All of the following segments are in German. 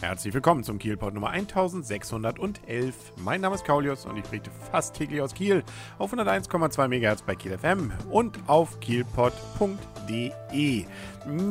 Herzlich willkommen zum Kielpot Nummer 1611. Mein Name ist Kaulius und ich berichte fast täglich aus Kiel auf 101,2 MHz bei Kiel FM und auf kielpot.de.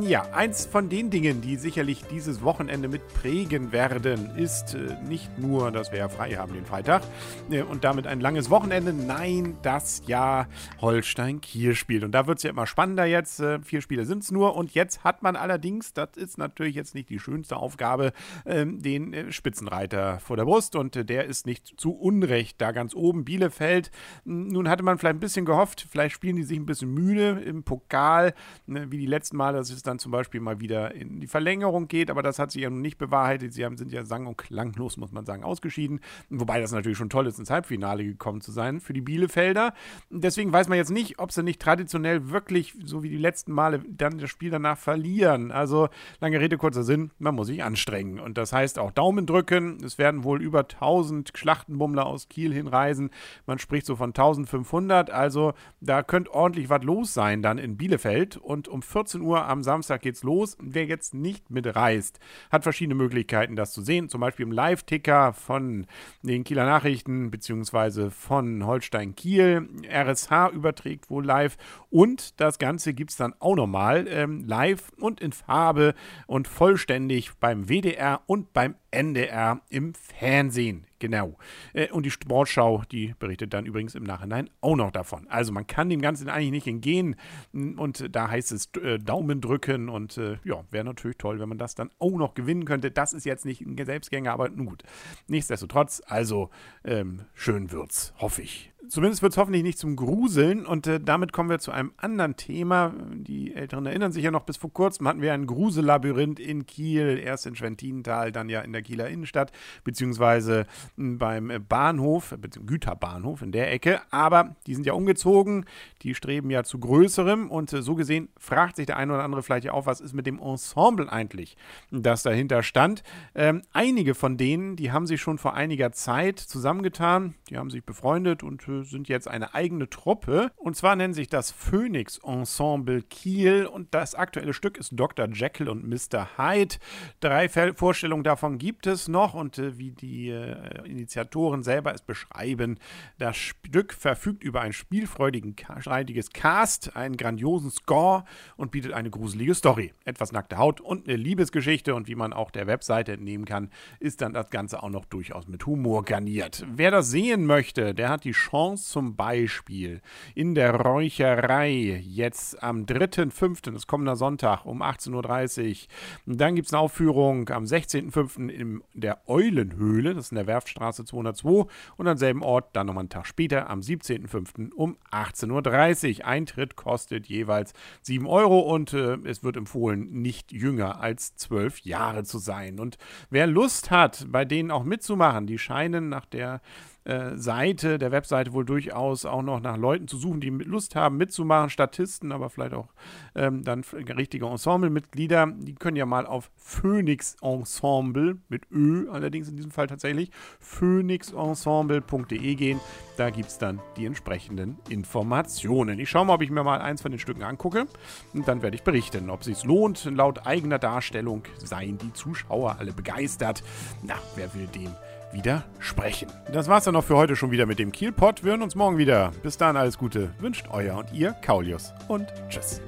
Ja, eins von den Dingen, die sicherlich dieses Wochenende mit prägen werden, ist äh, nicht nur, dass wir ja frei haben den Freitag äh, und damit ein langes Wochenende, nein, das ja Holstein-Kiel spielt. Und da wird es ja immer spannender jetzt. Äh, vier Spiele sind es nur und jetzt hat man allerdings, das ist natürlich jetzt nicht die schönste Aufgabe, ähm, den äh, Spitzenreiter vor der Brust und äh, der ist nicht zu Unrecht da ganz oben. Bielefeld, nun hatte man vielleicht ein bisschen gehofft, vielleicht spielen die sich ein bisschen müde im Pokal, ne, wie die letzten Male, dass es dann zum Beispiel mal wieder in die Verlängerung geht, aber das hat sich ja nun nicht bewahrheitet. Sie haben, sind ja sang- und klanglos, muss man sagen, ausgeschieden. Wobei das natürlich schon toll ist, ins Halbfinale gekommen zu sein für die Bielefelder. Deswegen weiß man jetzt nicht, ob sie nicht traditionell wirklich, so wie die letzten Male, dann das Spiel danach verlieren. Also, lange Rede, kurzer Sinn, man muss sich anstrengen. Und das heißt auch Daumen drücken. Es werden wohl über 1000 Schlachtenbummler aus Kiel hinreisen. Man spricht so von 1500. Also da könnte ordentlich was los sein dann in Bielefeld. Und um 14 Uhr am Samstag geht's los. Wer jetzt nicht mitreist, hat verschiedene Möglichkeiten, das zu sehen. Zum Beispiel im Live-Ticker von den Kieler Nachrichten beziehungsweise von Holstein Kiel. RSH überträgt wohl live. Und das Ganze gibt es dann auch nochmal ähm, live und in Farbe und vollständig beim WDR und beim NDR im Fernsehen. Genau. Äh, und die Sportschau, die berichtet dann übrigens im Nachhinein auch noch davon. Also man kann dem Ganzen eigentlich nicht entgehen. Und da heißt es äh, Daumen drücken. Und äh, ja, wäre natürlich toll, wenn man das dann auch noch gewinnen könnte. Das ist jetzt nicht ein Selbstgänger, aber nun gut. Nichtsdestotrotz, also ähm, schön wird's, hoffe ich. Zumindest wird es hoffentlich nicht zum Gruseln. Und äh, damit kommen wir zu einem anderen Thema. Die Älteren erinnern sich ja noch, bis vor kurzem hatten wir ein Grusellabyrinth in Kiel. Erst in Schwentinental, dann ja in der Kieler Innenstadt, beziehungsweise beim Bahnhof, Güterbahnhof in der Ecke. Aber die sind ja umgezogen. Die streben ja zu größerem. Und äh, so gesehen fragt sich der eine oder andere vielleicht ja auch, was ist mit dem Ensemble eigentlich, das dahinter stand. Ähm, einige von denen, die haben sich schon vor einiger Zeit zusammengetan. Die haben sich befreundet und äh, sind jetzt eine eigene Truppe. Und zwar nennen sich das Phoenix Ensemble Kiel. Und das aktuelle Stück ist Dr. Jekyll und Mr. Hyde. Drei Vorstellungen davon gibt es noch. Und äh, wie die äh, Initiatoren selber es beschreiben, das Stück verfügt über ein spielfreudiges Cast, einen grandiosen Score und bietet eine gruselige Story. Etwas nackte Haut und eine Liebesgeschichte. Und wie man auch der Webseite entnehmen kann, ist dann das Ganze auch noch durchaus mit Humor garniert. Wer das sehen möchte, der hat die Chance, Chance zum Beispiel in der Räucherei jetzt am 3.5., das kommender Sonntag um 18.30 Uhr. Dann gibt es eine Aufführung am 16.5. in der Eulenhöhle, das ist in der Werftstraße 202 und am selben Ort dann nochmal einen Tag später am 17.5. um 18.30 Uhr. Eintritt kostet jeweils 7 Euro und äh, es wird empfohlen, nicht jünger als 12 Jahre zu sein. Und wer Lust hat, bei denen auch mitzumachen, die scheinen nach der äh, Seite, der Webseite wohl durchaus auch noch nach Leuten zu suchen, die Lust haben mitzumachen, Statisten, aber vielleicht auch ähm, dann richtige Ensemblemitglieder. Die können ja mal auf Phoenix Ensemble mit Ö, allerdings in diesem Fall tatsächlich, phoenixensemble.de gehen. Da gibt es dann die entsprechenden Informationen. Ich schaue mal, ob ich mir mal eins von den Stücken angucke und dann werde ich berichten, ob es sich lohnt. Laut eigener Darstellung seien die Zuschauer alle begeistert. Na, wer will dem widersprechen. Das war's dann noch für heute schon wieder mit dem Kielpot. Wir hören uns morgen wieder. Bis dann alles Gute. Wünscht euer und ihr Kaulius und tschüss.